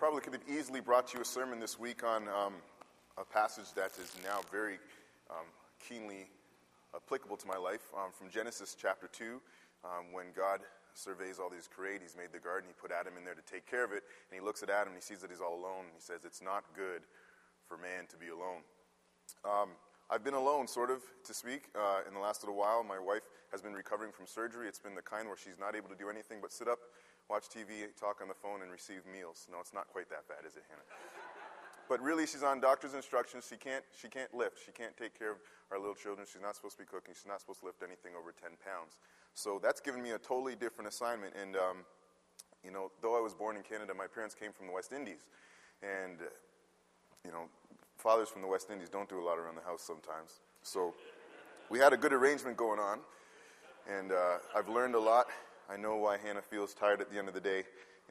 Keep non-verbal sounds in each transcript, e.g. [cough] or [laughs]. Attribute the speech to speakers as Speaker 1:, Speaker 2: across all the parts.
Speaker 1: probably could have easily brought you a sermon this week on um, a passage that is now very um, keenly applicable to my life um, from Genesis chapter 2, um, when God surveys all these create. He's made the garden, he put Adam in there to take care of it, and he looks at Adam and he sees that he's all alone, and he says, It's not good for man to be alone. Um, I've been alone, sort of, to speak, uh, in the last little while. My wife has been recovering from surgery. It's been the kind where she's not able to do anything but sit up watch TV, talk on the phone, and receive meals. No, it's not quite that bad, is it, Hannah? but really, she's on doctor's instructions. She can't, she can't lift. She can't take care of our little children. She's not supposed to be cooking. She's not supposed to lift anything over 10 pounds. So that's given me a totally different assignment. And, um, you know, though I was born in Canada, my parents came from the West Indies. And, uh, you know, fathers from the West Indies don't do a lot around the house sometimes. So we had a good arrangement going on. And uh, I've learned a lot I know why Hannah feels tired at the end of the day,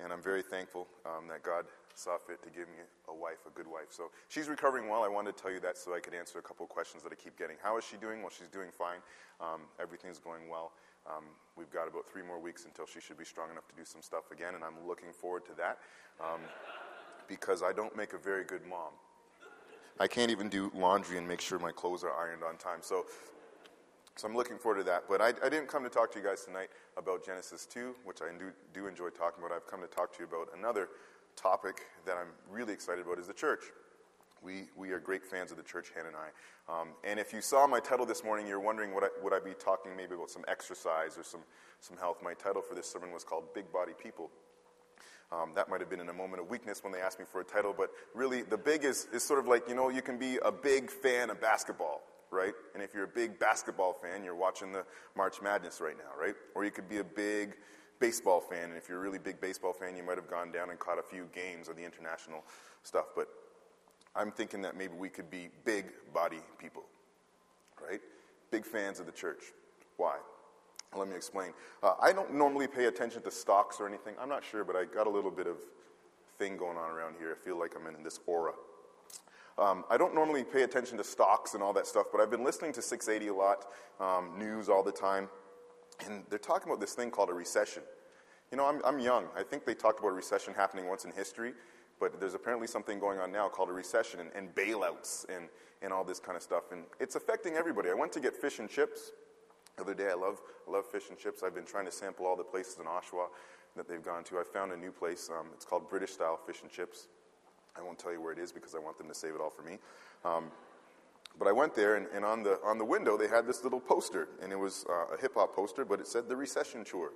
Speaker 1: and I'm very thankful um, that God saw fit to give me a wife, a good wife. So she's recovering well. I wanted to tell you that so I could answer a couple of questions that I keep getting. How is she doing? Well, she's doing fine. Um, everything's going well. Um, we've got about three more weeks until she should be strong enough to do some stuff again, and I'm looking forward to that um, because I don't make a very good mom. I can't even do laundry and make sure my clothes are ironed on time. So so I'm looking forward to that. But I, I, didn't come to talk to you guys tonight about Genesis 2, which I do, do enjoy talking about. I've come to talk to you about another topic that I'm really excited about is the church. We, we are great fans of the church, Hannah and I. Um, and if you saw my title this morning, you're wondering what I, would I be talking maybe about some exercise or some, some health. My title for this sermon was called Big Body People. Um, that might have been in a moment of weakness when they asked me for a title, but really the big is, is sort of like, you know, you can be a big fan of basketball right? And if you're a big basketball fan, you're watching the March Madness right now, right? Or you could be a big baseball fan, and if you're a really big baseball fan, you might have gone down and caught a few games of the international stuff. But I'm thinking that maybe we could be big body people, right? Big fans of the church. Why? Let me explain. Uh, I don't normally pay attention to stocks or anything. I'm not sure, but I got a little bit of thing going on around here. I feel like I'm in this aura. Um, I don't normally pay attention to stocks and all that stuff, but I've been listening to 680 a lot, um, news all the time, and they're talking about this thing called a recession. You know, I'm, I'm young. I think they talked about a recession happening once in history, but there's apparently something going on now called a recession and, and bailouts and, and all this kind of stuff. And it's affecting everybody. I went to get fish and chips the other day. I love, I love fish and chips. I've been trying to sample all the places in Oshawa that they've gone to. I found a new place. Um, it's called British Style Fish and Chips. I won't tell you where it is because I want them to save it all for me. Um, but I went there, and, and, on, the, on the window, they had this little poster, and it was uh, a hip hop poster, but it said the recession tour.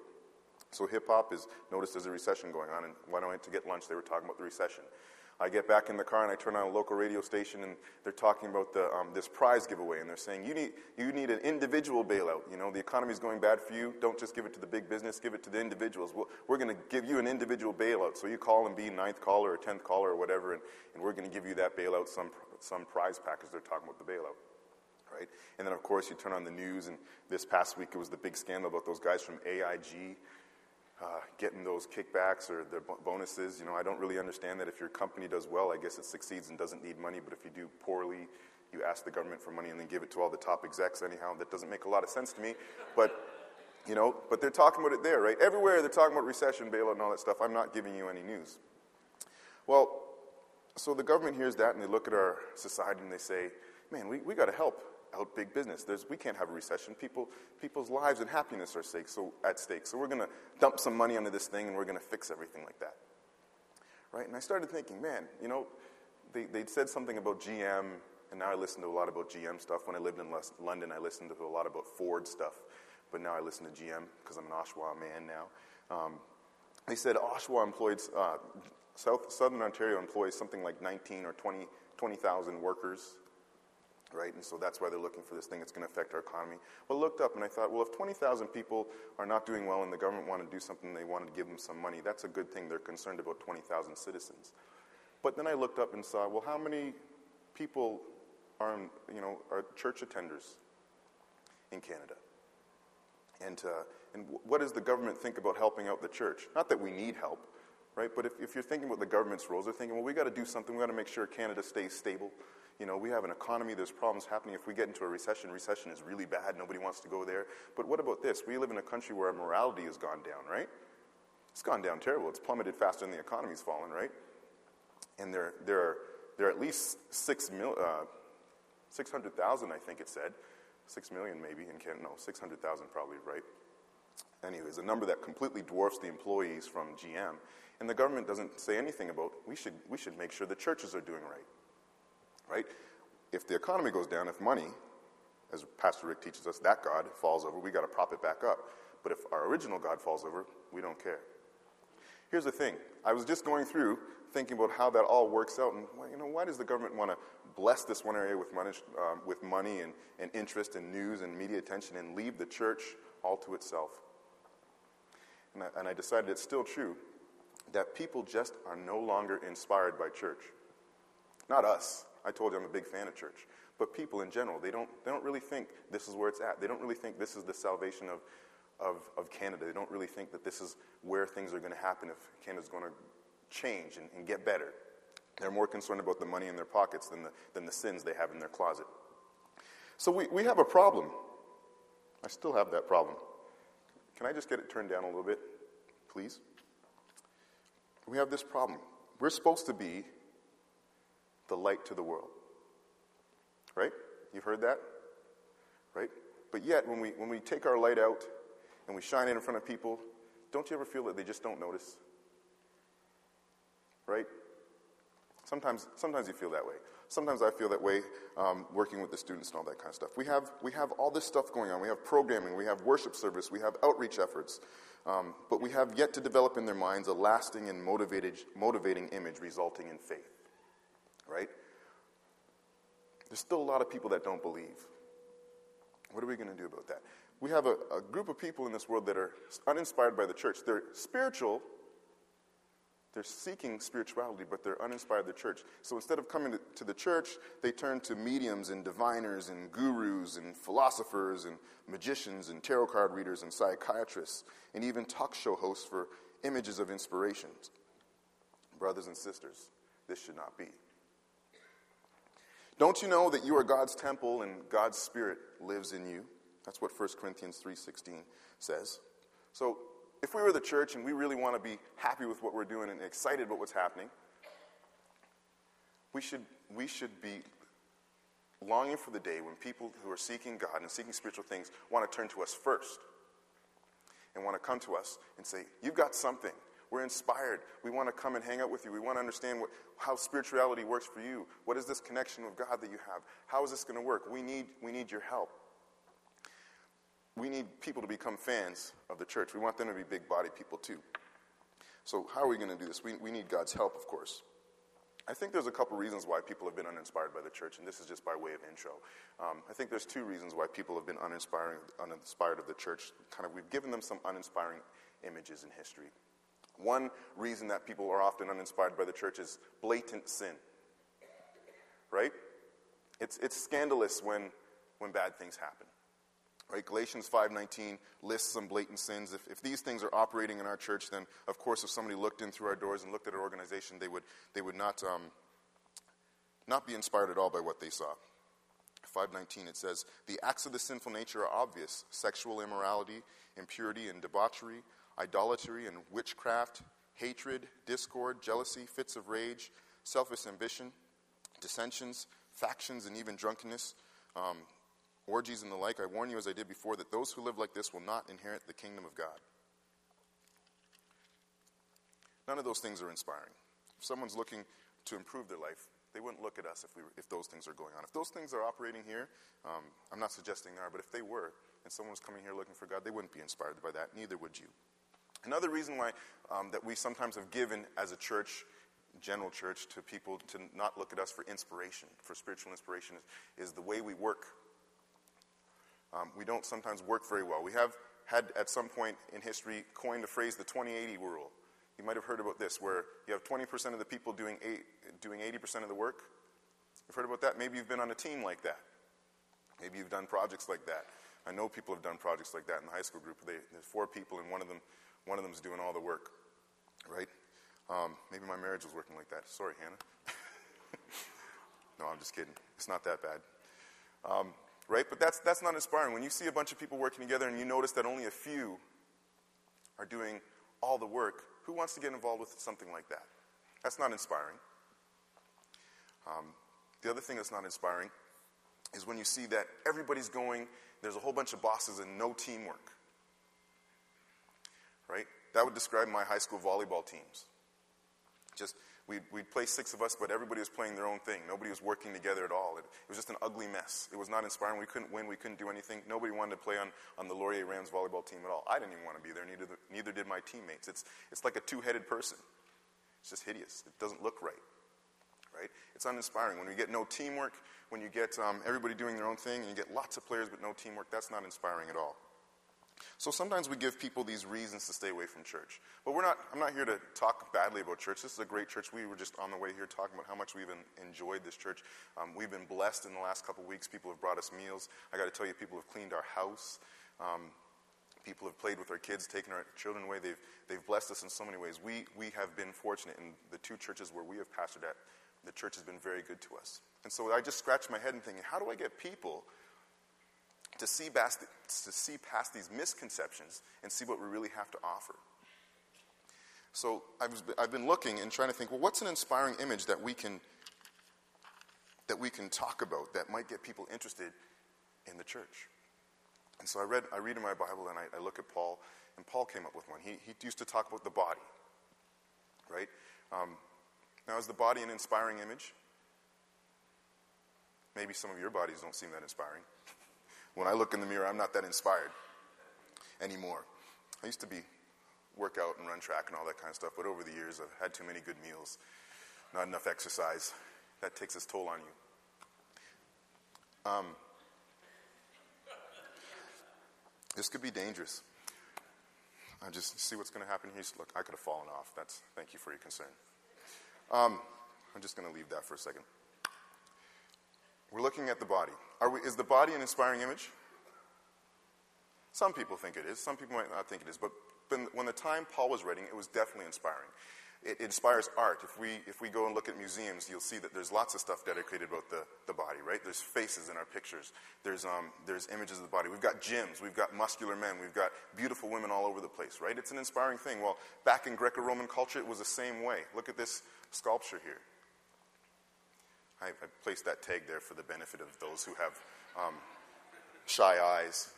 Speaker 1: So hip hop is noticed there's a recession going on, and when I went to get lunch, they were talking about the recession. I get back in the car and I turn on a local radio station and they're talking about the, um, this prize giveaway and they're saying you need, you need an individual bailout. You know, the economy's going bad for you. Don't just give it to the big business, give it to the individuals. We'll, we're going to give you an individual bailout. So you call and be ninth caller or tenth caller or whatever, and, and we're going to give you that bailout, some, some prize package. They're talking about the bailout. Right? And then, of course, you turn on the news, and this past week it was the big scandal about those guys from AIG uh, getting those kickbacks or the bonuses. You know, I don't really understand that. If your company does well, I guess it succeeds and doesn't need money. But if you do poorly, you ask the government for money and then give it to all the top execs. Anyhow, that doesn't make a lot of sense to me. But you know, but they're talking about it there, right? Everywhere they're talking about recession, bailout, and all that stuff. I'm not giving you any news. Well, so the government hears that and they look at our society and they say, man, we, we got to help out big business. There's, we can't have a recession. People, people's lives and happiness are stake, so, at stake. So we're going to dump some money onto this thing and we're going to fix everything like that. Right? And I started thinking, man, you know, they, they'd said something about GM, and now I listen to a lot about GM stuff. When I lived in London, I listened to a lot about Ford stuff, but now I listen to GM because I'm an Oshawa man now. Um, they said Oshawa employed, uh, South, Southern Ontario employs something like 19 or 20 20,000 workers right? And so that's why they're looking for this thing that's going to affect our economy. Well, I looked up and I thought, well, if 20,000 people are not doing well and the government wanted to do something, they wanted to give them some money, that's a good thing. They're concerned about 20,000 citizens. But then I looked up and saw, well, how many people are, you know, are church attenders in Canada? And, uh, and what does the government think about helping out the church? Not that we need help, right? But if, if you're thinking about the government's roles, they're thinking, well, we got to do something. We got to make sure Canada stays stable. You know, we have an economy, there's problems happening. If we get into a recession, recession is really bad, nobody wants to go there. But what about this? We live in a country where our morality has gone down, right? It's gone down terrible. It's plummeted faster than the economy's fallen, right? And there, there, are, there are at least six mil, uh, 600,000, I think it said. Six million, maybe, in Canada. No, 600,000 probably, right? Anyways, a number that completely dwarfs the employees from GM. And the government doesn't say anything about we should, we should make sure the churches are doing right. Right? If the economy goes down, if money, as Pastor Rick teaches us, that God falls over, we got to prop it back up. But if our original God falls over, we don't care. Here's the thing I was just going through thinking about how that all works out, and you know, why does the government want to bless this one area with money, um, with money and, and interest and news and media attention and leave the church all to itself? And I, and I decided it's still true that people just are no longer inspired by church. Not us. I told you I'm a big fan of church. But people in general, they don't, they don't really think this is where it's at. They don't really think this is the salvation of, of, of Canada. They don't really think that this is where things are going to happen if Canada's going to change and, and get better. They're more concerned about the money in their pockets than the, than the sins they have in their closet. So we, we have a problem. I still have that problem. Can I just get it turned down a little bit, please? We have this problem. We're supposed to be the light to the world. Right? You've heard that? Right? But yet, when we, when we take our light out and we shine it in front of people, don't you ever feel that they just don't notice? Right? Sometimes, sometimes you feel that way. Sometimes I feel that way um, working with the students and all that kind of stuff. We have, we have all this stuff going on. We have programming, we have worship service, we have outreach efforts. Um, but we have yet to develop in their minds a lasting and motivated, motivating image resulting in faith. Right? There's still a lot of people that don't believe. What are we going to do about that? We have a, a group of people in this world that are uninspired by the church. They're spiritual, they're seeking spirituality, but they're uninspired the church. So instead of coming to, to, the church, they turn to mediums and diviners and gurus and philosophers and magicians and tarot card readers and psychiatrists and even talk show hosts for images of inspirations. Brothers and sisters, this should not be. Don't you know that you are God's temple and God's spirit lives in you? That's what 1 Corinthians 3:16 says. So if we were the church and we really want to be happy with what we're doing and excited about what's happening, we should, we should be longing for the day when people who are seeking God and seeking spiritual things want to turn to us first and want to come to us and say, You've got something. We're inspired. We want to come and hang out with you. We want to understand what, how spirituality works for you. What is this connection with God that you have? How is this going to work? We need, we need your help we need people to become fans of the church. We want them to be big body people too. So, how are we going to do this? We, we need God's help, of course. I think there's a couple reasons why people have been uninspired by the church, and this is just by way of intro. Um, I think there's two reasons why people have been uninspiring, uninspired of the church. Kind of, we've given them some uninspiring images in history. One reason that people are often uninspired by the church is blatant sin. Right? It's, it's scandalous when, when bad things happen. Right? Galatians 5.19 lists some blatant sins. If, if these things are operating in our church, then of course if somebody looked in through our doors and looked at our organization, they would, they would not, um, not be inspired at all by what they saw. 519 it says the acts of the sinful nature are obvious sexual immorality impurity and debauchery idolatry and witchcraft hatred discord jealousy fits of rage selfish ambition dissensions factions and even drunkenness um, orgies and the like, I warn you, as I did before, that those who live like this will not inherit the kingdom of God. None of those things are inspiring. If someone's looking to improve their life, they wouldn't look at us if, we were, if those things are going on. If those things are operating here, um, I'm not suggesting they are, but if they were, and someone was coming here looking for God, they wouldn't be inspired by that. Neither would you. Another reason why um, that we sometimes have given as a church, general church, to people to not look at us for inspiration, for spiritual inspiration, is, is the way we work um, we don't sometimes work very well. We have had at some point in history coined the phrase the 2080 rule. You might have heard about this, where you have 20% of the people doing, eight, doing 80% of the work. You've heard about that? Maybe you've been on a team like that. Maybe you've done projects like that. I know people have done projects like that in the high school group. They, there's four people, and one of them, one of doing all the work, right? Um, maybe my marriage was working like that. Sorry, Hannah. [laughs] no, I'm just kidding. It's not that bad. Um, right? But that's, that's not inspiring. When you see a bunch of people working together and you notice that only a few are doing all the work, who wants to get involved with something like that? That's not inspiring. Um, the other thing that's not inspiring is when you see that everybody's going, there's a whole bunch of bosses and no teamwork. Right? That would describe my high school volleyball teams. Just We'd, we'd play six of us, but everybody was playing their own thing. Nobody was working together at all. It, it, was just an ugly mess. It was not inspiring. We couldn't win. We couldn't do anything. Nobody wanted to play on, on the Laurier Rams volleyball team at all. I didn't even want to be there. Neither, neither did my teammates. It's, it's like a two-headed person. It's just hideous. It doesn't look right. Right? It's uninspiring. When you get no teamwork, when you get um, everybody doing their own thing, and you get lots of players but no teamwork, that's not inspiring at all. So sometimes we give people these reasons to stay away from church. But we're not, I'm not here to talk badly about church. This is a great church. We were just on the way here talking about how much we've enjoyed this church. Um, we've been blessed in the last couple weeks. People have brought us meals. I got to tell you, people have cleaned our house. Um, people have played with our kids, taken our children away. They've, they've blessed us in so many ways. We, we have been fortunate in the two churches where we have pastored at. The church has been very good to us. And so I just scratched my head and thinking, how do I get people to see, past, to see past these misconceptions and see what we really have to offer. So I've, been looking and trying to think, well, what's an inspiring image that we can that we can talk about that might get people interested in the church? And so I read I read in my Bible and I, I look at Paul, and Paul came up with one. He, he used to talk about the body, right? Um, now, is the body an inspiring image? Maybe some of your bodies don't seem that inspiring. When I look in the mirror, I'm not that inspired anymore. I used to be work out and run track and all that kind of stuff, but over the years, I've had too many good meals, not enough exercise. That takes its toll on you. Um, this could be dangerous. I just see what's going to happen here. Look, I could have fallen off. That's thank you for your concern. Um, I'm just going to leave that for a second. We're looking at the body. We, is the body an inspiring image? Some people think it is. Some people might not think it is. But when the time Paul was writing, it was definitely inspiring. It, it inspires art. If we, if we go and look at museums, you'll see that there's lots of stuff dedicated about the, the body, right? There's faces in our pictures. There's, um, there's images of the body. We've got gyms. We've got muscular men. We've got beautiful women all over the place, right? It's an inspiring thing. Well, back in Greco Roman culture, it was the same way. Look at this sculpture here. I, I placed that tag there for the benefit of those who have um, shy eyes.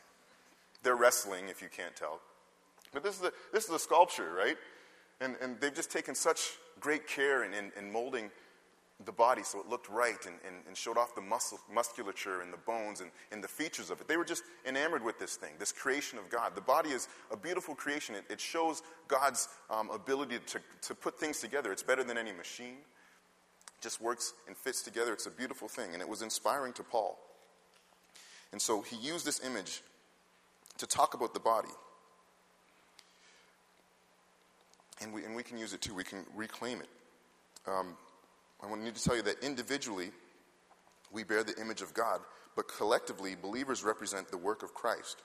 Speaker 1: They're wrestling, if you can't tell. But this is a, this is a sculpture, right? And, and they've just taken such great care in, in, in molding the body so it looked right and, and, and, showed off the muscle, musculature and the bones and, and the features of it. They were just enamored with this thing, this creation of God. The body is a beautiful creation. It, it shows God's um, ability to, to put things together. It's better than any machine just works and fits together. It's a beautiful thing. And it was inspiring to Paul. And so he used this image to talk about the body. And we, and we can use it too. We can reclaim it. Um, I want to need to tell you that individually, we bear the image of God, but collectively, believers represent the work of Christ.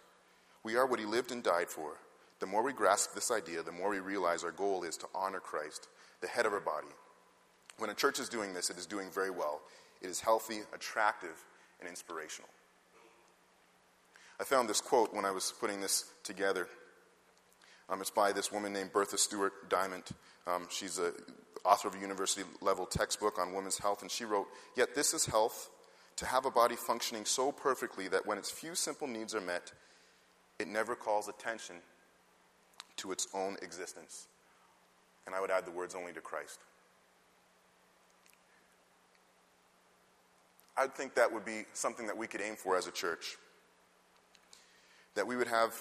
Speaker 1: We are what he lived and died for. The more we grasp this idea, the more we realize our goal is to honor Christ, the head of our body, when a church is doing this, it is doing very well. It is healthy, attractive, and inspirational. I found this quote when I was putting this together. Um, it's by this woman named Bertha Stuart Dyment. Um, she's a author of a university level textbook on women's health, and she wrote, Yet this is health to have a body functioning so perfectly that when its few simple needs are met, it never calls attention to its own existence. And I would add the words only to Christ. I think that would be something that we could aim for as a church. That we would have,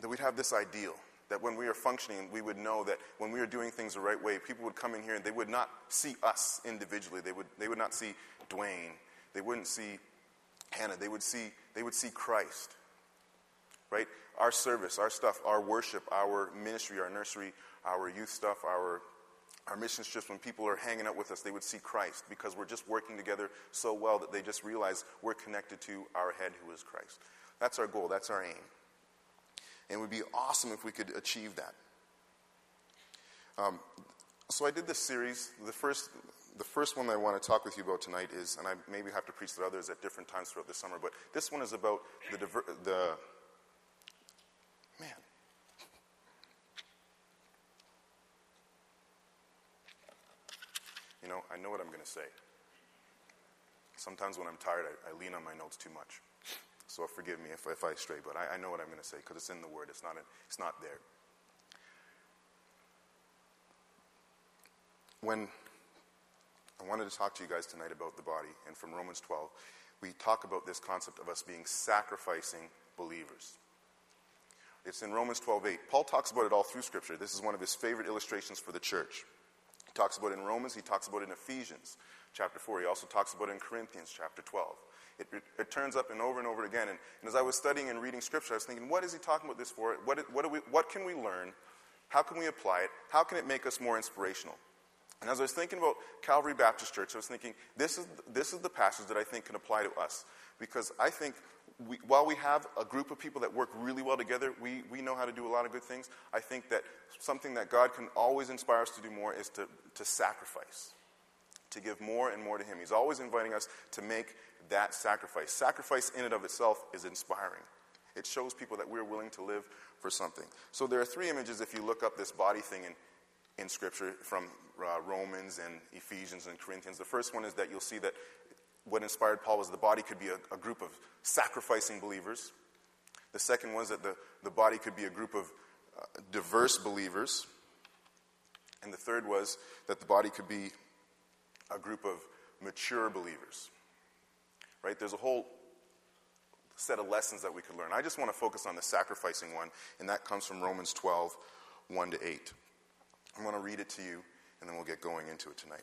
Speaker 1: that we'd have this ideal. That when we are functioning, we would know that when we are doing things the right way, people would come in here and they would not see us individually. They would, they would not see Dwayne. They wouldn't see Hannah. They would see, they would see Christ. Right? Our service, our stuff, our worship, our ministry, our nursery, our youth stuff, our our mission trips, when people are hanging out with us, they would see Christ because we're just working together so well that they just realize we're connected to our head who is Christ. That's our goal, that's our aim. And it would be awesome if we could achieve that. Um, so I did this series. The first, the first one I want to talk with you about tonight is, and I maybe have to preach to others at different times throughout the summer, but this one is about the, diver, the You know, I know what I'm going to say. sometimes when I'm tired, I, I, lean on my notes too much. So forgive me if, if I stray, but I, I know what I'm going to say because it's in the Word. It's not, in, it's not there. When I wanted to talk to you guys tonight about the body, and from Romans 12, we talk about this concept of us being sacrificing believers. It's in Romans 12:8. Paul talks about it all through Scripture. This is one of his favorite illustrations for the church. He talks about it in Romans, he talks about it in Ephesians chapter 4. He also talks about it in Corinthians chapter 12. It, it, turns up and over and over again. And, and, as I was studying and reading Scripture, I was thinking, what is he talking about this for? What, what, we, what can we learn? How can we apply it? How can it make us more inspirational? And as I was thinking about Calvary Baptist Church, I was thinking, this is, this is the passage that I think can apply to us. Because I think we, while we have a group of people that work really well together, we, we know how to do a lot of good things. I think that something that God can always inspire us to do more is to, to sacrifice, to give more and more to Him. He's always inviting us to make that sacrifice. Sacrifice in and of itself is inspiring. It shows people that we're willing to live for something. So there are three images if you look up this body thing in, in Scripture from uh, Romans and Ephesians and Corinthians. The first one is that you'll see that what inspired Paul was the body could be a, a group of sacrificing believers. The second was that the, the body could be a group of uh, diverse believers. And the third was that the body could be a group of mature believers. Right? There's a whole set of lessons that we could learn. I just want to focus on the sacrificing one, and that comes from Romans 12, 1 to 8. I'm going to read it to you, and then we'll get going into it tonight.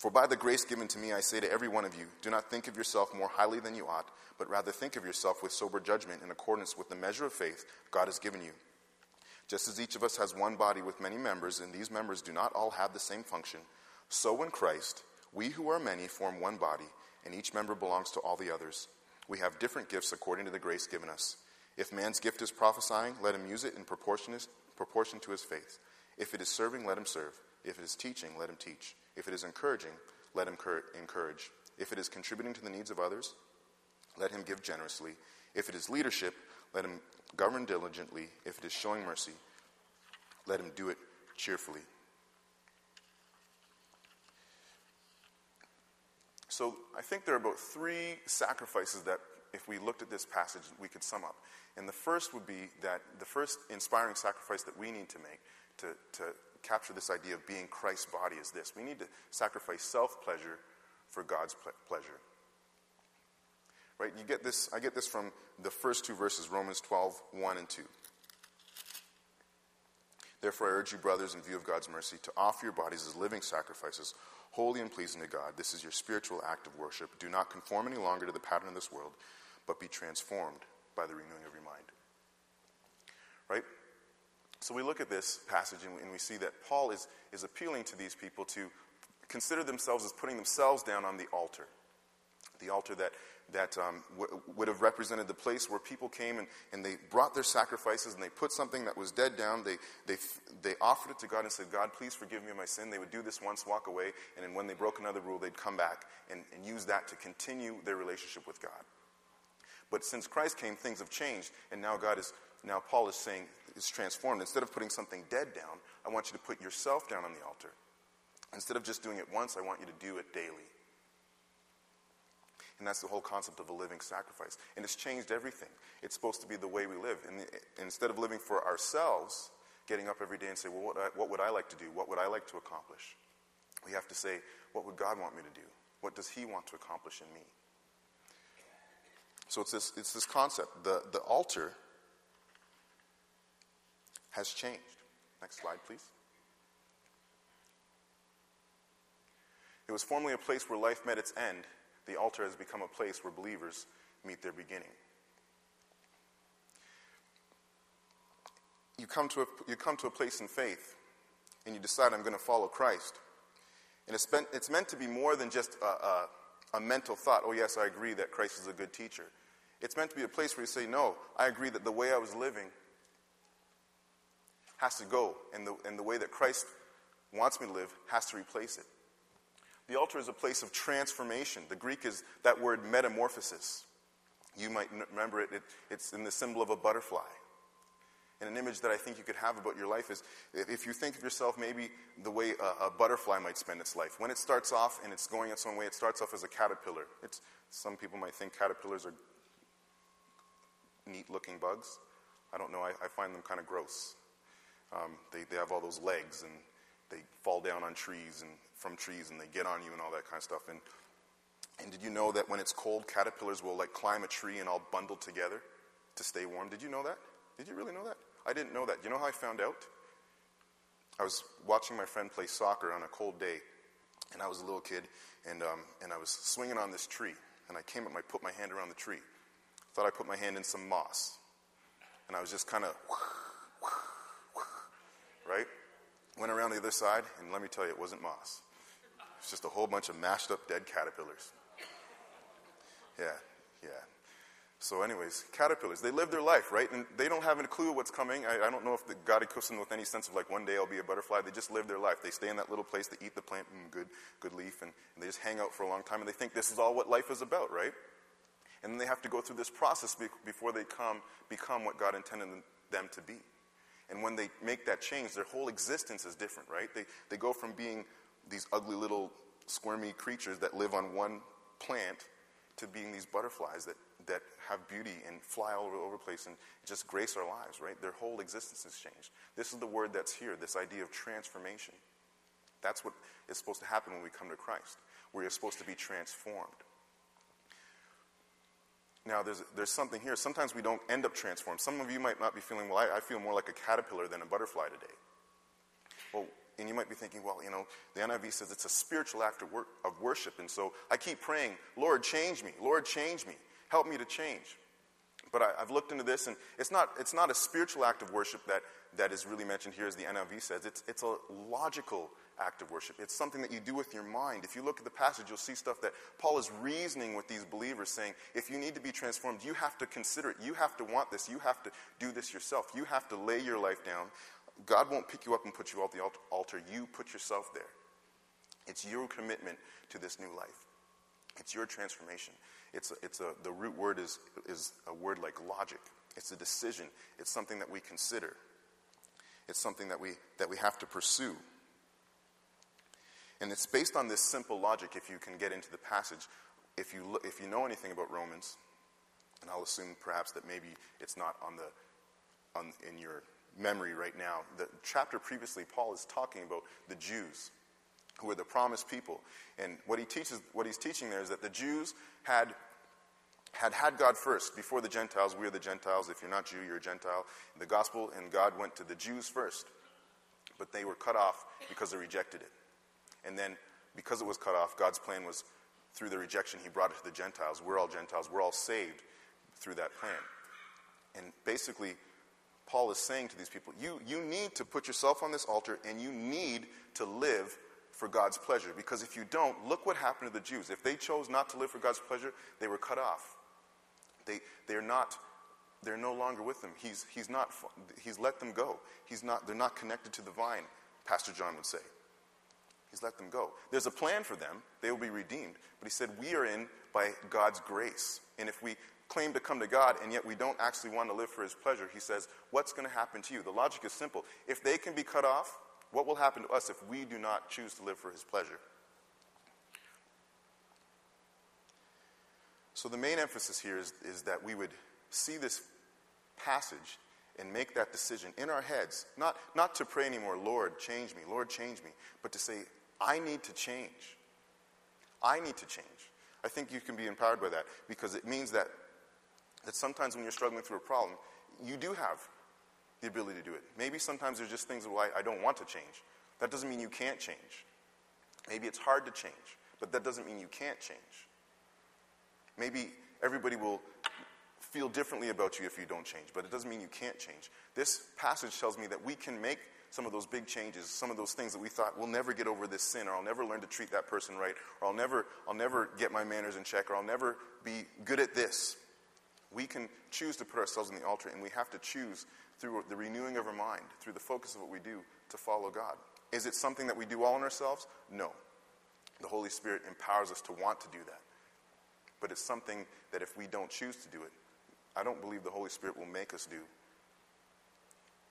Speaker 1: For by the grace given to me, I say to every one of you, do not think of yourself more highly than you ought but rather think of yourself with sober judgment in accordance with the measure of faith God has given you. Just as each of us has one body with many members, and these members do not all have the same function, so in Christ, we who are many form one body, and each member belongs to all the others. We have different gifts according to the grace given us. If man's gift is prophesying, let him use it in proportion, to his faith. If it is serving, let him serve. If it is teaching, let him teach. If it is encouraging, let him encourage. If it is contributing to the needs of others, let him give generously. If it is leadership, let him govern diligently. If it is showing mercy, let him do it cheerfully. So I think there are about three sacrifices that, if we looked at this passage, we could sum up. And the first would be that the first inspiring sacrifice that we need to make to, to capture this idea of being Christ's body is this we need to sacrifice self pleasure for God's ple- pleasure. Right? You get this, I get this from the first two verses, Romans 12, 1 and 2. Therefore, I urge you, brothers, in view of God's mercy, to offer your bodies as living sacrifices, holy and pleasing to God. This is your spiritual act of worship. Do not conform any longer to the pattern of this world, but be transformed by the renewing of your mind. Right? So we look at this passage and we, and we see that Paul is, is appealing to these people to consider themselves as putting themselves down on the altar. The altar that that um, w- would have represented the place where people came and, and they brought their sacrifices and they put something that was dead down. They, they, they offered it to God and said, God, please forgive me of my sin. They would do this once, walk away, and then when they broke another rule, they'd come back and, and use that to continue their relationship with God. But since Christ came, things have changed, and now God is, now Paul is saying, is transformed. Instead of putting something dead down, I want you to put yourself down on the altar. Instead of just doing it once, I want you to do it daily. And that's the whole concept of a living sacrifice. And it's changed everything. It's supposed to be the way we live. And, instead of living for ourselves, getting up every day and say, well, what, I, what would I like to do? What would I like to accomplish? We have to say, what would God want me to do? What does He want to accomplish in me? So it's this, it's this concept. The, the altar has changed. Next slide, please. It was formerly a place where life met its end the altar has become a place where believers meet their beginning. You come to a, you come to a place in faith and you decide, I'm going to follow Christ. And it's, been, it's meant to be more than just a, a, a mental thought, oh, yes, I agree that Christ is a good teacher. It's meant to be a place where you say, no, I agree that the way I was living has to go, and the, and the way that Christ wants me to live has to replace it. The altar is a place of transformation. The Greek is that word metamorphosis. You might remember it, it it's in the symbol of a butterfly. And an image that I think you could have about your life is if you think of yourself maybe the way a, a, butterfly might spend its life. When it starts off and it's going its own way, it starts off as a caterpillar. It's, some people might think caterpillars are neat looking bugs. I don't know, I, I find them kind of gross. Um, they, they have all those legs and they fall down on trees and from trees and they get on you and all that kind of stuff. And, and did you know that when it's cold, caterpillars will like climb a tree and all bundle together to stay warm? Did you know that? Did you really know that? I didn't know that. You know how I found out? I was watching my friend play soccer on a cold day, and I was a little kid, and, um, and I was swinging on this tree, and I came up, and I put my hand around the tree. Thought I put my hand in some moss, and I was just kind of, right? Went around the other side, and let me tell you, it wasn't moss. It's just a whole bunch of mashed up dead caterpillars. Yeah, yeah. So, anyways, caterpillars, they live their life, right? And they don't have any clue what's coming. I, I don't know if the, God equips them with any sense of like one day I'll be a butterfly. They just live their life. They stay in that little place, they eat the plant, mm, good, good leaf, and, and they just hang out for a long time and they think this is all what life is about, right? And then they have to go through this process be, before they come, become what God intended them to be. And when they make that change, their whole existence is different, right? They, they go from being these ugly little squirmy creatures that live on one plant to being these butterflies that, that have beauty and fly all over, the place and just grace our lives, right? Their whole existence has changed. This is the word that's here, this idea of transformation. That's what is supposed to happen when we come to Christ. We are supposed to be transformed. Now, there's, there's something here. Sometimes we don't end up transformed. Some of you might not be feeling, well, I, I feel more like a caterpillar than a butterfly today. Well, and you might be thinking, well, you know, the NIV says it's a spiritual act of, wor- of worship. And so I keep praying, Lord, change me. Lord, change me. Help me to change. But I, have looked into this, and it's not, it's not a spiritual act of worship that, that is really mentioned here, as the NIV says. It's, it's a logical act of worship. It's something that you do with your mind. If you look at the passage, you'll see stuff that Paul is reasoning with these believers, saying, if you need to be transformed, you have to consider it. You have to want this. You have to do this yourself. You have to lay your life down. God won't pick you up and put you off the altar. You put yourself there. It's your commitment to this new life. It's your transformation. It's a, it's a, the root word is, is a word like logic. It's a decision. It's something that we consider. It's something that we, that we have to pursue. And it's based on this simple logic, if you can get into the passage. If you, look, if you know anything about Romans, and I'll assume perhaps that maybe it's not on the, on, in your memory right now. The chapter previously, Paul is talking about the Jews, who are the promised people. And what he teaches, what he's teaching there is that the Jews had had had God first before the Gentiles. We are the Gentiles. If you're not Jew, you're a Gentile. The gospel and God went to the Jews first, but they were cut off because they rejected it. And then, because it was cut off, God's plan was through the rejection, He brought it to the Gentiles. We're all Gentiles. We're all saved through that plan. And basically, Paul is saying to these people, you, you need to put yourself on this altar and you need to live for God's pleasure. Because if you don't, look what happened to the Jews. If they chose not to live for God's pleasure, they were cut off. They, they're not, they're no longer with them. He's, he's not, he's let them go. He's not, they're not connected to the vine, Pastor John would say. He's let them go. There's a plan for them. They will be redeemed. But he said, We are in by God's grace. And if we claim to come to God and yet we don't actually want to live for his pleasure, he says, What's going to happen to you? The logic is simple. If they can be cut off, what will happen to us if we do not choose to live for his pleasure? So the main emphasis here is, is that we would see this passage and make that decision in our heads, not, not to pray anymore, Lord, change me, Lord, change me, but to say, I need to change. I need to change. I think you can be empowered by that because it means that, that sometimes when you're struggling through a problem, you do have the ability to do it. Maybe sometimes there's just things why I don't want to change. That doesn't mean you can't change. Maybe it's hard to change, but that doesn't mean you can't change. Maybe everybody will feel differently about you if you don't change, but it doesn't mean you can't change. This passage tells me that we can make some of those big changes, some of those things that we thought we'll never get over this sin, or I'll never learn to treat that person right, or I'll never, I'll never get my manners in check, or I'll never be good at this. We can choose to put ourselves on the altar, and we have to choose through the renewing of our mind, through the focus of what we do, to follow God. Is it something that we do all on ourselves? No. The Holy Spirit empowers us to want to do that. But it's something that if we don't choose to do it, I don't believe the Holy Spirit will make us do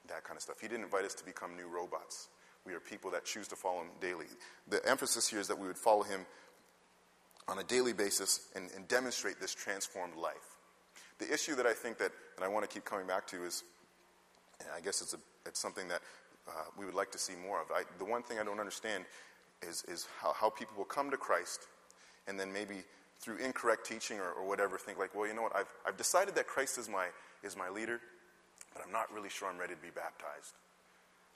Speaker 1: that kind of stuff. He didn't invite us to become new robots. We are people that choose to follow Him daily. The emphasis here is that we would follow Him on a daily basis and, and demonstrate this transformed life. The issue that I think that, and I want to keep coming back to is, I guess it's, a, it's something that uh, we would like to see more of. I, the one thing I don't understand is, is how, how people will come to Christ and then maybe through incorrect teaching or, or, whatever think like, well, you know what, I've, I've decided that Christ is my, is my leader, but I'm not really sure I'm ready to be baptized.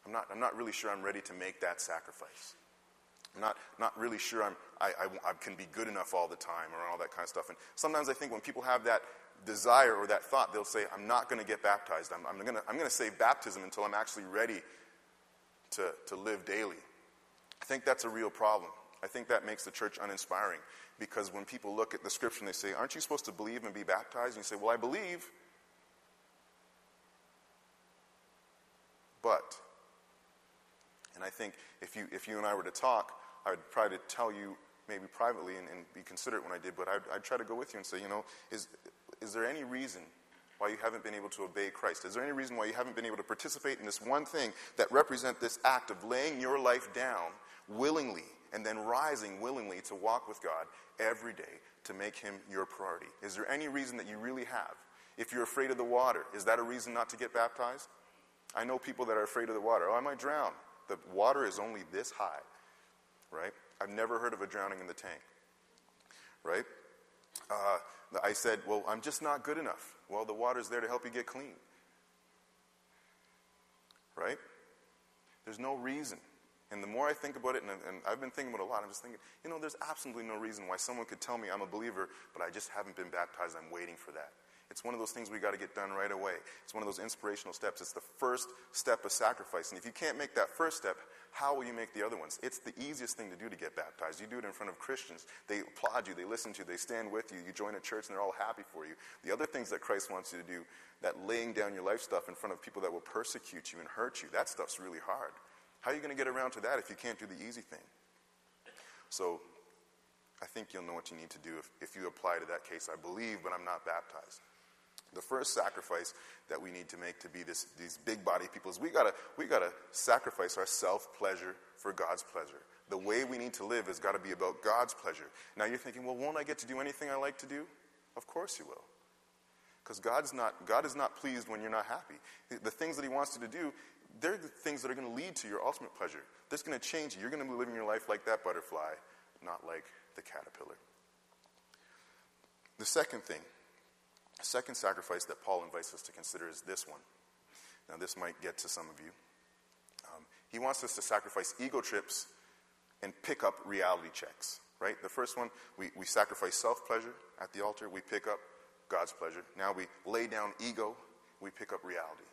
Speaker 1: I'm not, I'm not really sure I'm ready to make that sacrifice. I'm not, not really sure I'm, I, I, I can be good enough all the time or all that kind of stuff. And sometimes I think when people have that desire or that thought, they'll say, I'm not going to get baptized. I'm, I'm going to I'm to save baptism until I'm actually ready to, to live daily. I think that's a real problem. I think that makes the church uninspiring because when people look at the scripture and they say, Aren't you supposed to believe and be baptized? And you say, Well, I believe, but. And I think if you, if you and I were to talk, I would try to tell you maybe privately and, and be considerate when I did, but I'd, I'd try to go with you and say, you know, is, is there any reason why you haven't been able to obey Christ? Is there any reason why you haven't been able to participate in this one thing that represent this act of laying your life down willingly and then rising willingly to walk with God every day to make him your priority? Is there any reason that you really have? If you're afraid of the water, is that a reason not to get baptized? I know people that are afraid of the water. Oh, I might drown. The water is only this high, right? I've never heard of a drowning in the tank, right? Uh, I said, Well, I'm just not good enough. Well, the water's there to help you get clean. Right? There's no reason. And the more I think about it, and, and, I've been thinking about it a lot, I'm just thinking, you know, there's absolutely no reason why someone could tell me I'm a believer, but I just haven't been baptized. I'm waiting for that. It's one of those things we got to get done right away. It's one of those inspirational steps. It's the first step of sacrifice. And if you can't make that first step, how will you make the other ones? It's the easiest thing to do to get baptized. You do it in front of Christians. They applaud you, they listen to you, they stand with you. You join a church and they're all happy for you. The other things that Christ wants you to do, that laying down your life stuff in front of people that will persecute you and hurt you, that stuff's really hard. How are you going to get around to that if you can't do the easy thing? So I think you'll know what you need to do if, if you apply to that case. I believe, but I'm not baptized. The first sacrifice that we need to make to be this, these big body people is we gotta, we gotta sacrifice our self pleasure for God's pleasure. The way we need to live has got to be about God's pleasure. Now you're thinking, well, won't I get to do anything I like to do? Of course you will. Because God's not, God is not pleased when you're not happy. The things that He wants you to do, they're the things that are going to lead to your ultimate pleasure. That's going to change you. You're going to be living your life like that butterfly, not like the caterpillar. The second thing the second sacrifice that Paul invites us to consider is this one. Now, this might get to some of you. Um, he wants us to sacrifice ego trips and pick up reality checks, right? The first one, we, we sacrifice self pleasure at the altar, we pick up God's pleasure. Now we lay down ego, we pick up reality.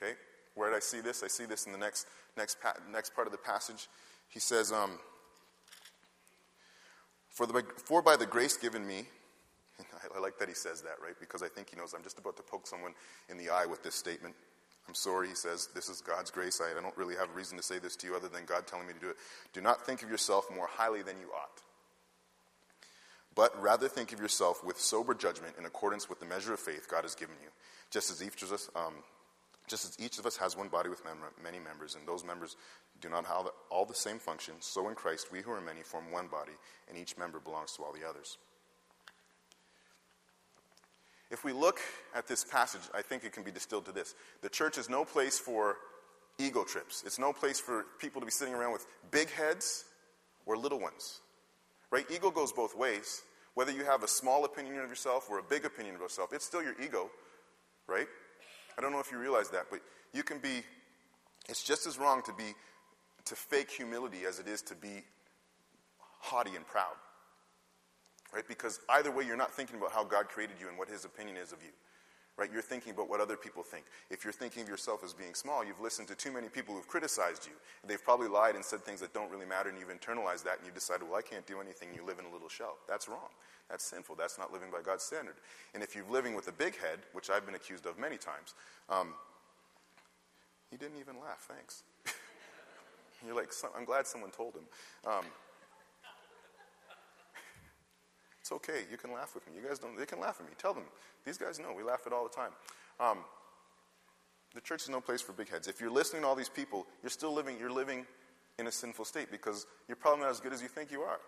Speaker 1: Okay? Where did I see this? I see this in the next, next, pa- next part of the passage. He says, um, for, the, for by the grace given me, [laughs] I like that he says that, right? Because I think he knows I'm just about to poke someone in the eye with this statement. I'm sorry, he says, this is God's grace. I, don't really have a reason to say this to you other than God telling me to do it. Do not think of yourself more highly than you ought, but rather think of yourself with sober judgment in accordance with the measure of faith God has given you. Just as each of us, um, just as each of us has one body with mem- many members, and those members do not have all the same function, so in Christ we who are many form one body, and each member belongs to all the others. If we look at this passage, I think it can be distilled to this the church is no place for ego trips, it's no place for people to be sitting around with big heads or little ones. Right? Ego goes both ways. Whether you have a small opinion of yourself or a big opinion of yourself, it's still your ego, right? I don't know if you realize that, but you can be, it's just as wrong to be, to fake humility as it is to be haughty and proud. Right? Because either way, you're not thinking about how God created you and what his opinion is of you. Right? You're thinking about what other people think. If you're thinking of yourself as being small, you've listened to too many people who've criticized you. They've probably lied and said things that don't really matter, and you've internalized that, and you've decided, well, I can't do anything. You live in a little shell. That's wrong. That's sinful. That's not living by God's standard. And if you're living with a big head, which I've been accused of many times, um, he didn't even laugh. Thanks. [laughs] you're like, I'm glad someone told him. Um, it's okay. You can laugh with me. You guys don't. They can laugh at me. Tell them. These guys know. We laugh at all the time. Um, the church is no place for big heads. If you're listening to all these people, you're still living. You're living in a sinful state because you're probably not as good as you think you are,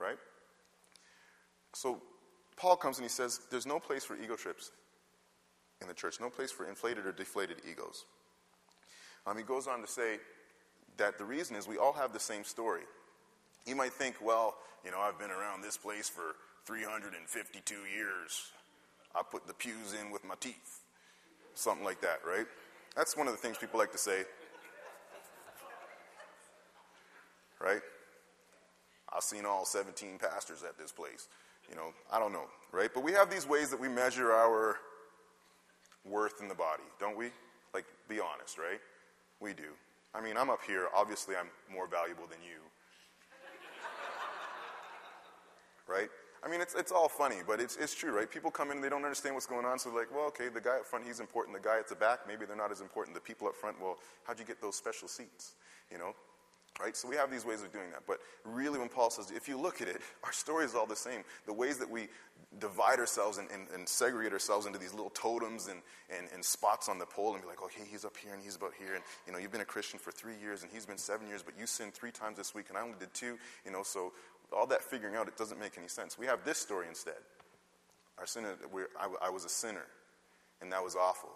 Speaker 1: right? So Paul comes and he says, "There's no place for ego trips in the church. No place for inflated or deflated egos." Um, he goes on to say that the reason is we all have the same story. You might think, well, you know, I've been around this place for 352 years. I put the pews in with my teeth. Something like that, right? That's one of the things people like to say. Right? I've seen all 17 pastors at this place. You know, I don't know, right? But we have these ways that we measure our worth in the body, don't we? Like, be honest, right? We do. I mean, I'm up here. Obviously, I'm more valuable than you. right? I mean, it's, it's all funny, but it's, it's true, right? People come in they don't understand what's going on, so they're like, well, okay, the guy up front, he's important. The guy at the back, maybe they're not as important. The people up front, well, how'd you get those special seats? You know? Right? So we have these ways of doing that. But really, when Paul says, if you look at it, [laughs] our story is all the same. The ways that we divide ourselves and, and, and segregate ourselves into these little totems and, and, and, spots on the pole and be like, okay, he's up here and he's about here. And, you know, you've been a Christian for three years and he's been seven years, but you sinned three times this week and I only did two. You know, so all that figuring out, it doesn't make any sense. We have this story instead. Our I, I was a sinner, and that was awful.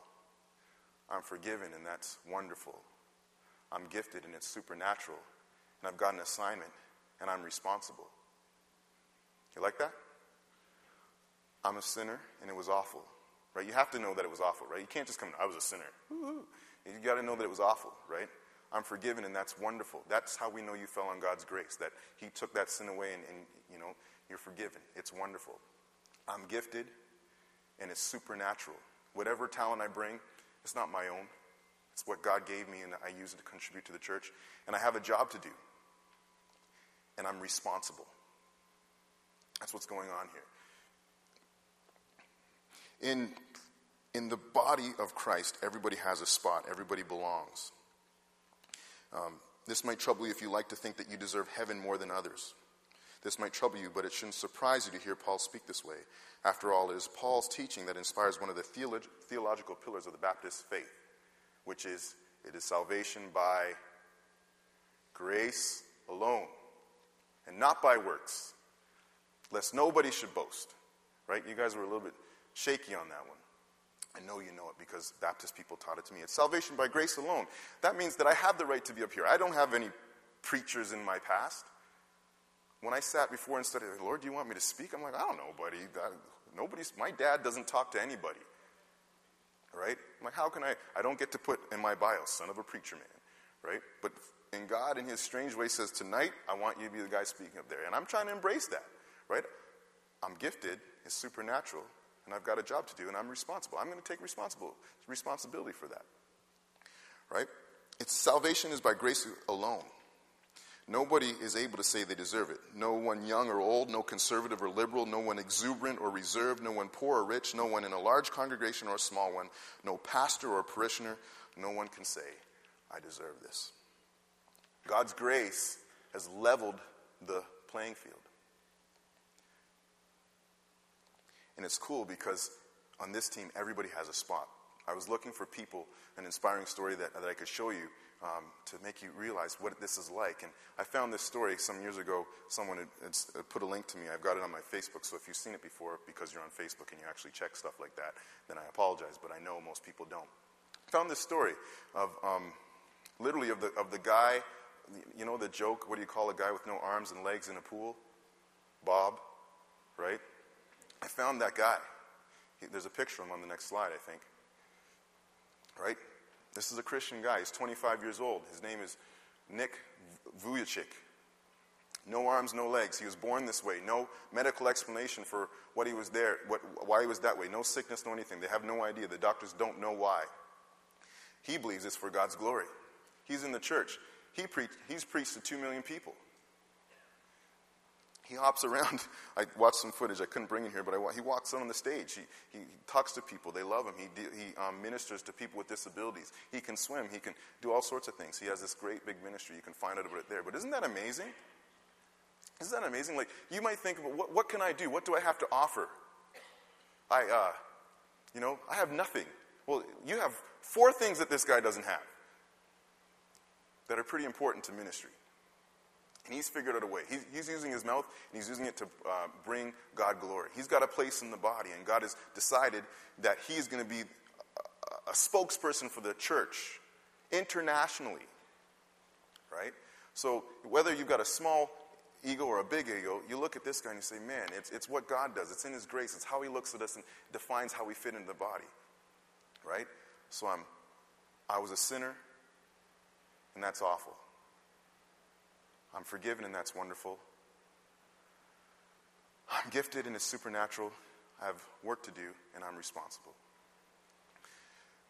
Speaker 1: I'm forgiven, and that's wonderful. I'm gifted, and it's supernatural. And I've got an assignment, and I'm responsible. You like that? I'm a sinner, and it was awful. Right? You have to know that it was awful, right? You can't just come, I was a sinner. Woo-hoo. You got to know that it was awful, right? I'm forgiven, and that's wonderful. That's how we know you fell on God's grace, that He took that sin away and, and you know, you're forgiven. It's wonderful. I'm gifted, and it's supernatural. Whatever talent I bring, it's not my own. It's what God gave me, and I use it to contribute to the church. And I have a job to do, and I'm responsible. That's what's going on here. In, in the body of Christ, everybody has a spot, everybody belongs. Um, this might trouble you if you like to think that you deserve heaven more than others. This might trouble you, but it shouldn't surprise you to hear Paul speak this way. After all, it is Paul's teaching that inspires one of the theolog- theological pillars of the Baptist faith, which is it is salvation by grace alone and not by works, lest nobody should boast. Right? You guys were a little bit shaky on that one. I know you know it because Baptist people taught it to me. It's salvation by grace alone. That means that I have the right to be up here. I don't have any preachers in my past. When I sat before and studied, Lord, do you want me to speak? I'm like, I don't know, buddy. nobody's, my dad doesn't talk to anybody. Right? I'm like, how can I? I don't get to put in my bio, son of a preacher man. Right? But in God, in his strange way, says, tonight, I want you to be the guy speaking up there. And I'm trying to embrace that. Right? I'm gifted. It's supernatural and I've got a job to do, and I'm responsible. I'm going to take responsible responsibility for that. Right? It's salvation is by grace alone. Nobody is able to say they deserve it. No one young or old, no conservative or liberal, no one exuberant or reserved, no one poor or rich, no one in a large congregation or a small one, no pastor or parishioner, no one can say, I deserve this. God's grace has leveled the playing field. And it's cool because on this team, everybody has a spot. I was looking for people, an inspiring story that, that I could show you um, to make you realize what this is like. And I found this story some years ago. Someone had, had, put a link to me. I've got it on my Facebook. So if you've seen it before because you're on Facebook and you actually check stuff like that, then I apologize. But I know most people don't. I found this story of um, literally of the, of the guy, you know the joke, what do you call a guy with no arms and legs in a pool? Bob, right? I found that guy. He, there's a picture of him on the next slide, I think. Right? This is a Christian guy. He's 25 years old. His name is Nick Vujicic. No arms, no legs. He was born this way. No medical explanation for what he was there, what, why he was that way. No sickness, no anything. They have no idea. The doctors don't know why. He believes it's for God's glory. He's in the church. He pre- he's preached to two million people. He hops around. [laughs] I watched some footage. I couldn't bring it here, but I, he walks on the stage. He, he, talks to people. They love him. He, he um, ministers to people with disabilities. He can swim. He can do all sorts of things. He has this great big ministry. You can find out about it there. But isn't that amazing? Isn't that amazing? Like, you might think, what, what can I do? What do I have to offer? I, uh, you know, I have nothing. Well, you have four things that this guy doesn't have that are pretty important to ministry. And he's figured out a way. He's, he's using his mouth and he's using it to uh, bring God glory. He's got a place in the body, and God has decided that he is going to be a, a spokesperson for the church internationally. Right? So whether you've got a small ego or a big ego, you look at this guy and you say, man, it's, it's what God does. It's in His grace. It's how He looks at us and defines how we fit into the body. Right? So I'm, I was a sinner, and that's awful. I'm forgiven, and that's wonderful. I'm gifted, and it's supernatural. I have work to do, and I'm responsible.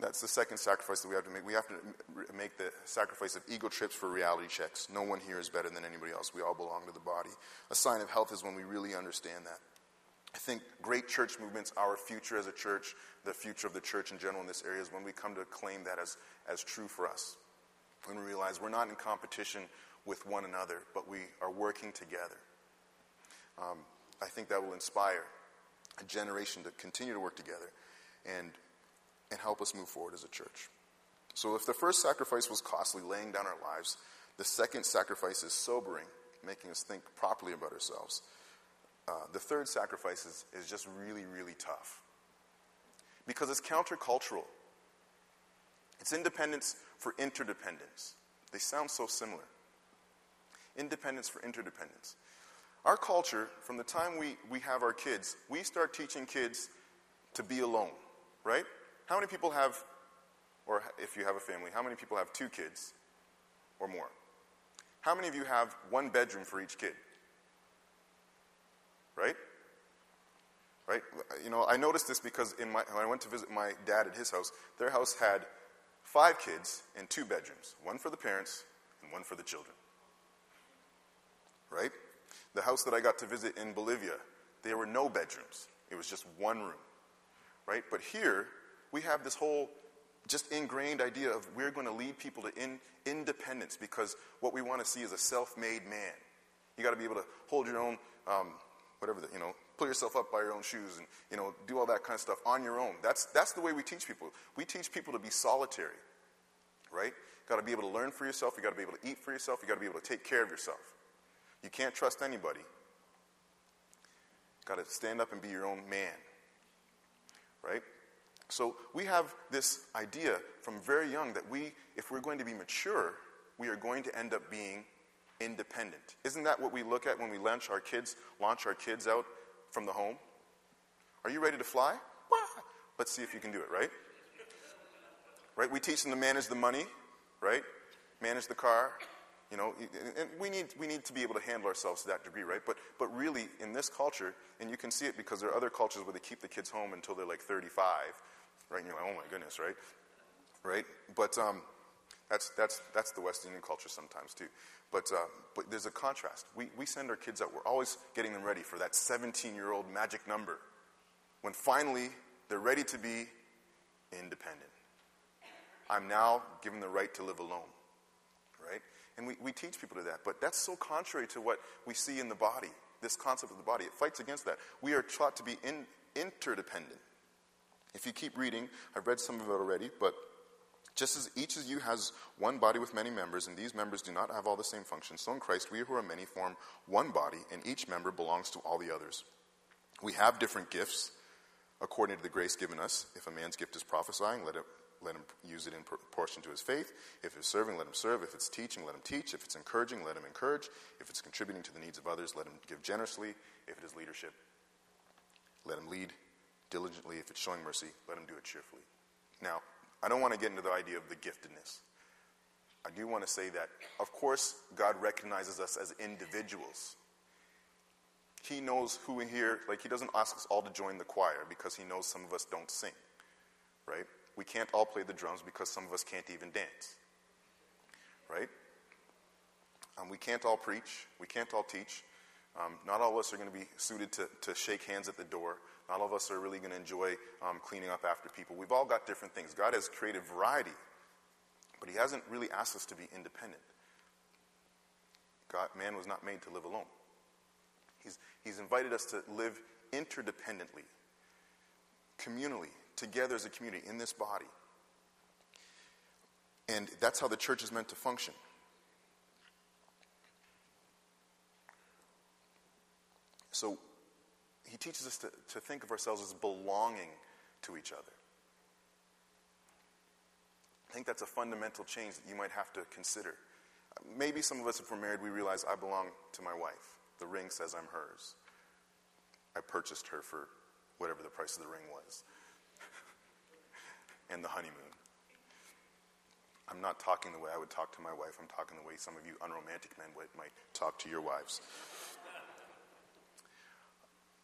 Speaker 1: That's the second sacrifice that we have to make. We have to make the sacrifice of ego trips for reality checks. No one here is better than anybody else. We all belong to the body. A sign of health is when we really understand that. I think great church movements, our future as a church, the future of the church in general in this area, is when we come to claim that as, as true for us. When we realize we're not in competition with one another, but we are working together. Um, I think that will inspire a generation to continue to work together and and help us move forward as a church. So, if the first sacrifice was costly, laying down our lives, the second sacrifice is sobering, making us think properly about ourselves. Uh, the third sacrifice is, is just really, really tough because it's countercultural. It's independence for interdependence. They sound so similar. Independence for interdependence. Our culture, from the time we, we have our kids, we start teaching kids to be alone, right? How many people have, or if you have a family, how many people have two kids or more? How many of you have one bedroom for each kid? Right? Right? You know, I noticed this because in my, when I went to visit my dad at his house, their house had five kids and two bedrooms one for the parents and one for the children. Right? The house that I got to visit in Bolivia, there were no bedrooms, it was just one room. Right? But here, we have this whole just ingrained idea of we're going to lead people to in, independence because what we want to see is a self-made man. You got to be able to hold your own, um, whatever, the, you know, pull yourself up by your own shoes and, you know, do all that kind of stuff on your own. That's, that's the way we teach people. We teach people to be solitary, right? Got to be able to learn for yourself. You got to be able to eat for yourself. You got to be able to take care of yourself. You can't trust anybody. Got to stand up and be your own man, right? So we have this idea from very young that we, if we're going to be mature, we are going to end up being independent. Isn't that what we look at when we launch our kids, launch our kids out from the home? Are you ready to fly? Let's see if you can do it, right? Right? We teach them to manage the money, right? Manage the car, you know, and we need, we need to be able to handle ourselves to that degree, right? But, but really, in this culture, and you can see it because there are other cultures where they keep the kids home until they're like 35, right? And you're like, oh my goodness, right? Right? But um, that's, that's, that's the West Indian culture sometimes too. But, uh, but there's a contrast. We, we send our kids out, we're always getting them ready for that 17 year old magic number when finally they're ready to be independent. I'm now given the right to live alone, right? And we, we teach people to that. But that's so contrary to what we see in the body, this concept of the body. It fights against that. We are taught to be in, interdependent. If you keep reading, I've read some of it already, but just as each of you has one body with many members, and these members do not have all the same functions, so in Christ we who are many form one body, and each member belongs to all the others. We have different gifts according to the grace given us. If a man's gift is prophesying, let, it, let him use it in proportion to his faith. If it's serving, let him serve. If it's teaching, let him teach. If it's encouraging, let him encourage. If it's contributing to the needs of others, let him give generously. If it is leadership, let him lead diligently. If it's showing mercy, let him do it cheerfully. Now, I don't want to get into the idea of the giftedness. I do want to say that, of course, God recognizes us as individuals. He knows who we here, like, He doesn't ask us all to join the choir because He knows some of us don't sing, right? We can't all play the drums because some of us can't even dance, right? Um, we can't all preach. We can't all teach. Um, not all of us are going to be suited to, to shake hands at the door. Not all of us are really going to enjoy um, cleaning up after people. We've all got different things. God has created variety, but He hasn't really asked us to be independent. God, man was not made to live alone. He's, he's invited us to live interdependently, communally, together as a community in this body. And that's how the church is meant to function. So he teaches us to, to think of ourselves as belonging to each other. I think that's a fundamental change that you might have to consider. Maybe some of us, if we're married, we realize I belong to my wife. The ring says I'm hers. I purchased her for whatever the price of the ring was. And the honeymoon. I'm not talking the way I would talk to my wife. I'm talking the way some of you unromantic men might talk to your wives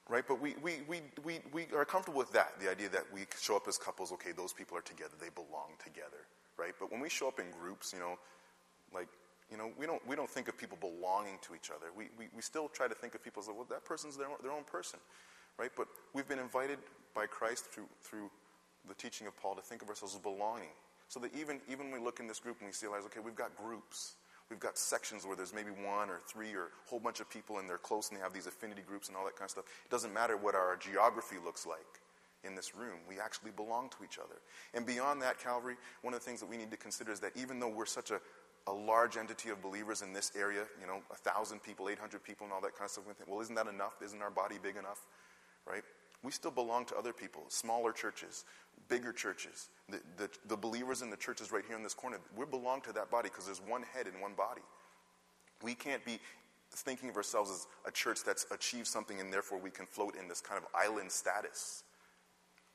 Speaker 1: right? But we, we, we, we, we are comfortable with that, the idea that we show up as couples, okay, those people are together, they belong together, right? But when we show up in groups, you know, like, you know, we don't, we don't think of people belonging to each other. We, we, we still try to think of people as, well, that person's their own, their own person, right? But we've been invited by Christ through, through the teaching of Paul to think of ourselves as belonging. So that even, even when we look in this group and we see, okay, we've got groups, We've got sections where there's maybe one or three or a whole bunch of people and they're close and they have these affinity groups and all that kind of stuff. It doesn't matter what our geography looks like in this room. We actually belong to each other. And beyond that, Calvary, one of the things that we need to consider is that even though we're such a, a large entity of believers in this area, you know, a thousand people, 800 people, and all that kind of stuff, well, isn't that enough? Isn't our body big enough? Right? We still belong to other people, smaller churches, bigger churches. The, the, the believers in the churches right here in this corner, we belong to that body because there's one head in one body. We can't be thinking of ourselves as a church that's achieved something and therefore we can float in this kind of island status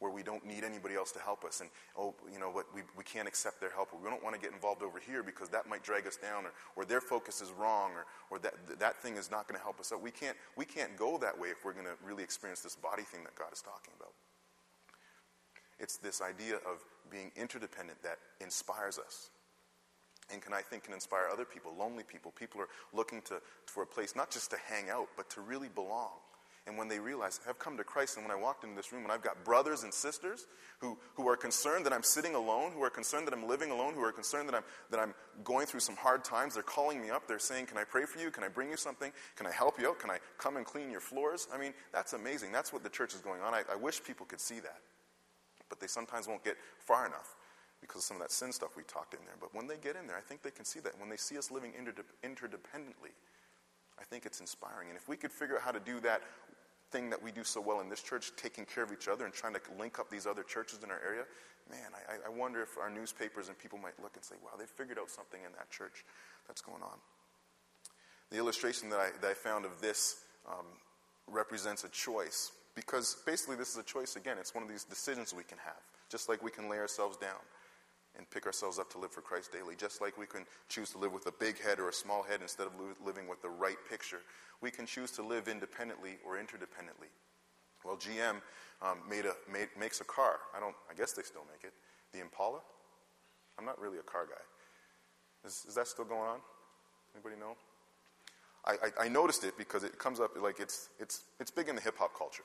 Speaker 1: where we don't need anybody else to help us. And, oh, you know what, we, we can't accept their help, we don't want to get involved over here because that might drag us down, or, or their focus is wrong, or, or that, that thing is not going to help us out. We can't, we can't go that way if we're going to really experience this body thing that God is talking about. It's this idea of being interdependent that inspires us. And can I think can inspire other people, lonely people. People are looking to, for a place not just to hang out, but to really belong. And when they realize, I've come to Christ, and when I walked into this room, and I've got brothers and sisters who, who are concerned that I'm sitting alone, who are concerned that I'm living alone, who are concerned that I'm, that I'm going through some hard times, they're calling me up. They're saying, Can I pray for you? Can I bring you something? Can I help you out? Can I come and clean your floors? I mean, that's amazing. That's what the church is going on. I, I wish people could see that. But they sometimes won't get far enough because of some of that sin stuff we talked in there. But when they get in there, I think they can see that. When they see us living interdependently, I think it's inspiring. And if we could figure out how to do that thing that we do so well in this church, taking care of each other and trying to link up these other churches in our area, man, I, I wonder if our newspapers and people might look and say, wow, they figured out something in that church that's going on. The illustration that I, that I found of this um, represents a choice because basically this is a choice again. It's one of these decisions we can have, just like we can lay ourselves down and pick ourselves up to live for Christ daily, just like we can choose to live with a big head or a small head instead of living with the right picture. We can choose to live independently or interdependently. Well, GM um, made a, made, makes a car. I don't. I guess they still make it. The Impala. I'm not really a car guy. Is, is that still going on? Anybody know? I, I, I, noticed it because it comes up like it's it's it's big in the hip hop culture.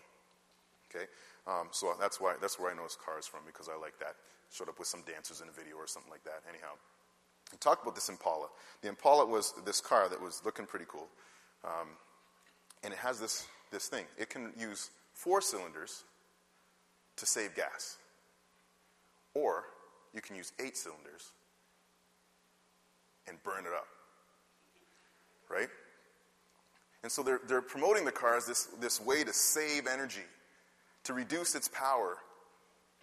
Speaker 1: Okay, um, so that's why that's where I know cars from because I like that. Showed up with some dancers in a video or something like that. Anyhow, he talked about this Impala. The Impala was this car that was looking pretty cool, um, and it has this this thing. It can use four cylinders to save gas, or you can use eight cylinders and burn it up. Right? And so they're, they're promoting the car as this, this way to save energy to reduce its power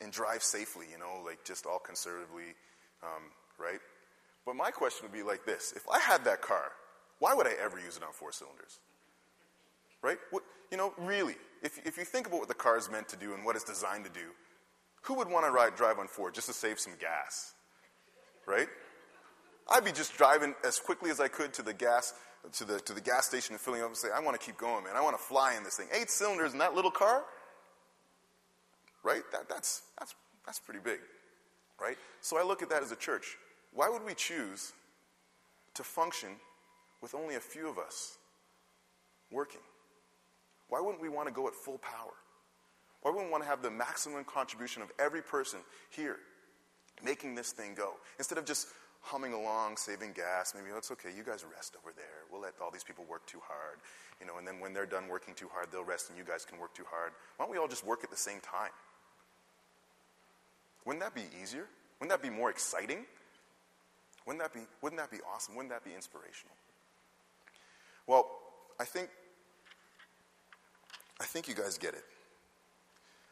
Speaker 1: and drive safely, you know, like just all conservatively, um, right? But my question would be like this if I had that car, why would I ever use it on four cylinders? Right? What, you know, really, if, if you think about what the car is meant to do and what it's designed to do, who would want to ride, drive on four just to save some gas? Right? I'd be just driving as quickly as I could to the gas to the to the gas station and filling up and say, I want to keep going, man. I want to fly in this thing. Eight cylinders in that little car, right? That, that's that's that's pretty big, right? So I look at that as a church. Why would we choose to function with only a few of us working? Why wouldn't we want to go at full power? Why wouldn't we want to have the maximum contribution of every person here making this thing go? Instead of just humming along, saving gas, maybe oh, it's okay, you guys rest over there. We'll let all these people work too hard. You know, and then when they're done working too hard, they'll rest and you guys can work too hard. Why don't we all just work at the same time? Wouldn't that be easier? Wouldn't that be more exciting? Wouldn't that be, wouldn't that be awesome? Wouldn't that be inspirational? Well, I think, I think you guys get it.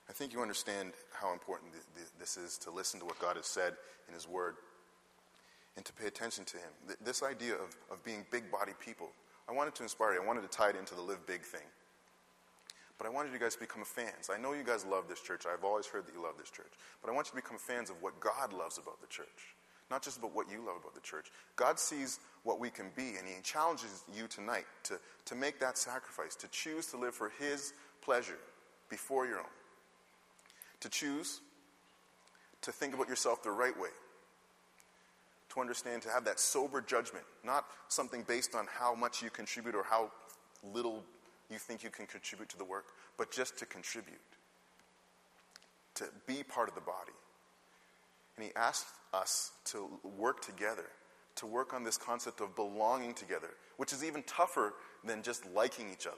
Speaker 1: I think you understand how important th- th- this is to listen to what God has said in His Word and to pay attention to Him. Th- this idea of, of being big body people, I wanted to inspire you. I wanted to tie it into the live big thing. But I wanted you guys to become fans. I know you guys love this church. I've always heard that you love this church. But I want you to become fans of what God loves about the church not just about what you love about the church. God sees what we can be, and He challenges you tonight to, to make that sacrifice, to choose to live for His pleasure before your own, to choose to think about yourself the right way, to understand, to have that sober judgment, not something based on how much you contribute or how little you think you can contribute to the work, but just to contribute, to be part of the body. And he asks us to work together, to work on this concept of belonging together, which is even tougher than just liking each other.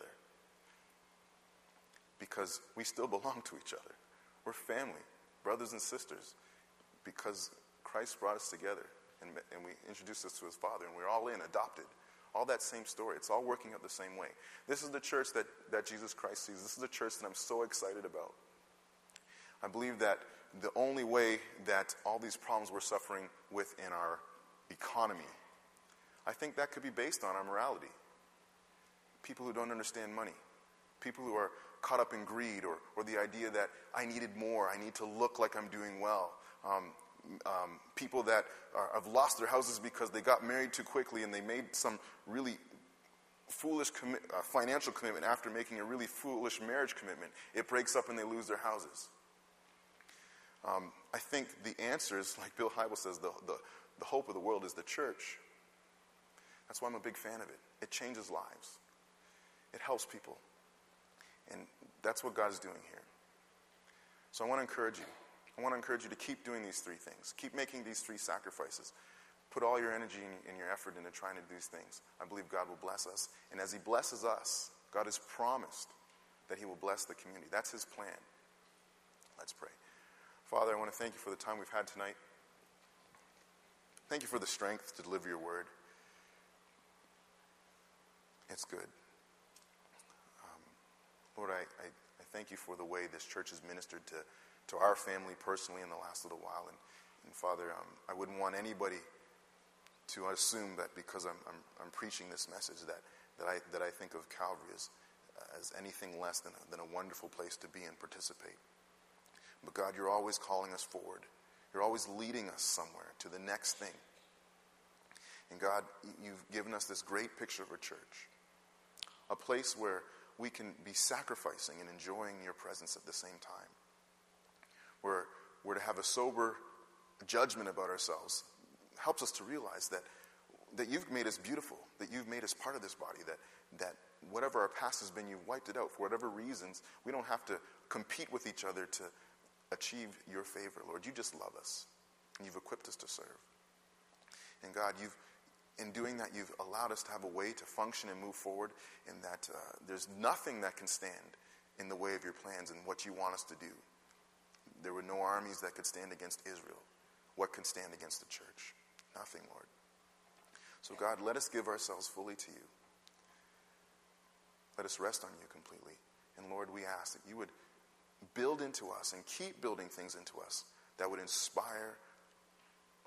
Speaker 1: Because we still [laughs] belong to each other. We're family, brothers and sisters, because Christ brought us together and, and we introduced us to his Father, and we're all in, adopted. All that same story. It's all working out the same way. This is the church that, that Jesus Christ sees. This is the church that I'm so excited about. I believe that the only way that all these problems we're suffering with in our economy, I think that could be based on our morality. People who don't understand money, people who are caught up in greed or, or the idea that I needed more, I need to look like I'm doing well. Um, um, people that are, have lost their houses because they got married too quickly and they made some really foolish commi- uh, financial commitment after making a really foolish marriage commitment. It breaks up and they lose their houses. Um, I think the answer is, [laughs] like Bill Hybels says, the, the, the hope of the world is the church. That's why I'm a big fan of it. It changes lives, it helps people. And that's what God is doing here. So I want to encourage you. I want to encourage you to keep doing these three things. Keep making these three sacrifices. Put all your energy and your effort into trying to do these things. I believe God will bless us. And as He blesses us, God has promised that He will bless the community. That's His plan. Let's pray. Father, I want to thank you for the time we've had tonight. Thank you for the strength to deliver your word. It's good. Um, Lord, I, I, I, thank you for the way this church has ministered to, to our family personally in the last little while. And, and Father, um, I wouldn't want anybody to assume that because I'm, I'm, I'm, preaching this message that, that, I, that I think of Calvary as, as anything less than a, than a wonderful place to be and participate. But God, you're always calling us forward. You're always leading us somewhere to the next thing. And God, you've given us this great picture of a church, a place where we can be sacrificing and enjoying your presence at the same time. We're to have a sober judgment about ourselves helps us to realize that, that you've made us beautiful, that you've made us part of this body, that, that whatever our past has been, you've wiped it out for whatever reasons. We don't have to compete with each other to, achieve your favor, Lord. You just love us, and you've equipped us to serve. And God, you've in doing that, you've allowed us to have a way to function and move forward, and that uh, there's nothing that can stand in the way of your plans and what you want us to do. There were no armies that could stand against Israel. What can stand against the church? Nothing, Lord. So, God, let us give ourselves fully to you. Let us rest on you completely. And Lord, we ask that you would build into us and keep building things into us that would inspire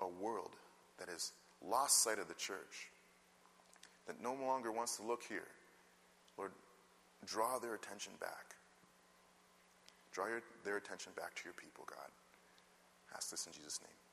Speaker 1: a world that has lost sight of the church, that no longer wants to look here. Lord, draw their attention back. Draw your, their attention back to your people, God. ask this in Jesus' name.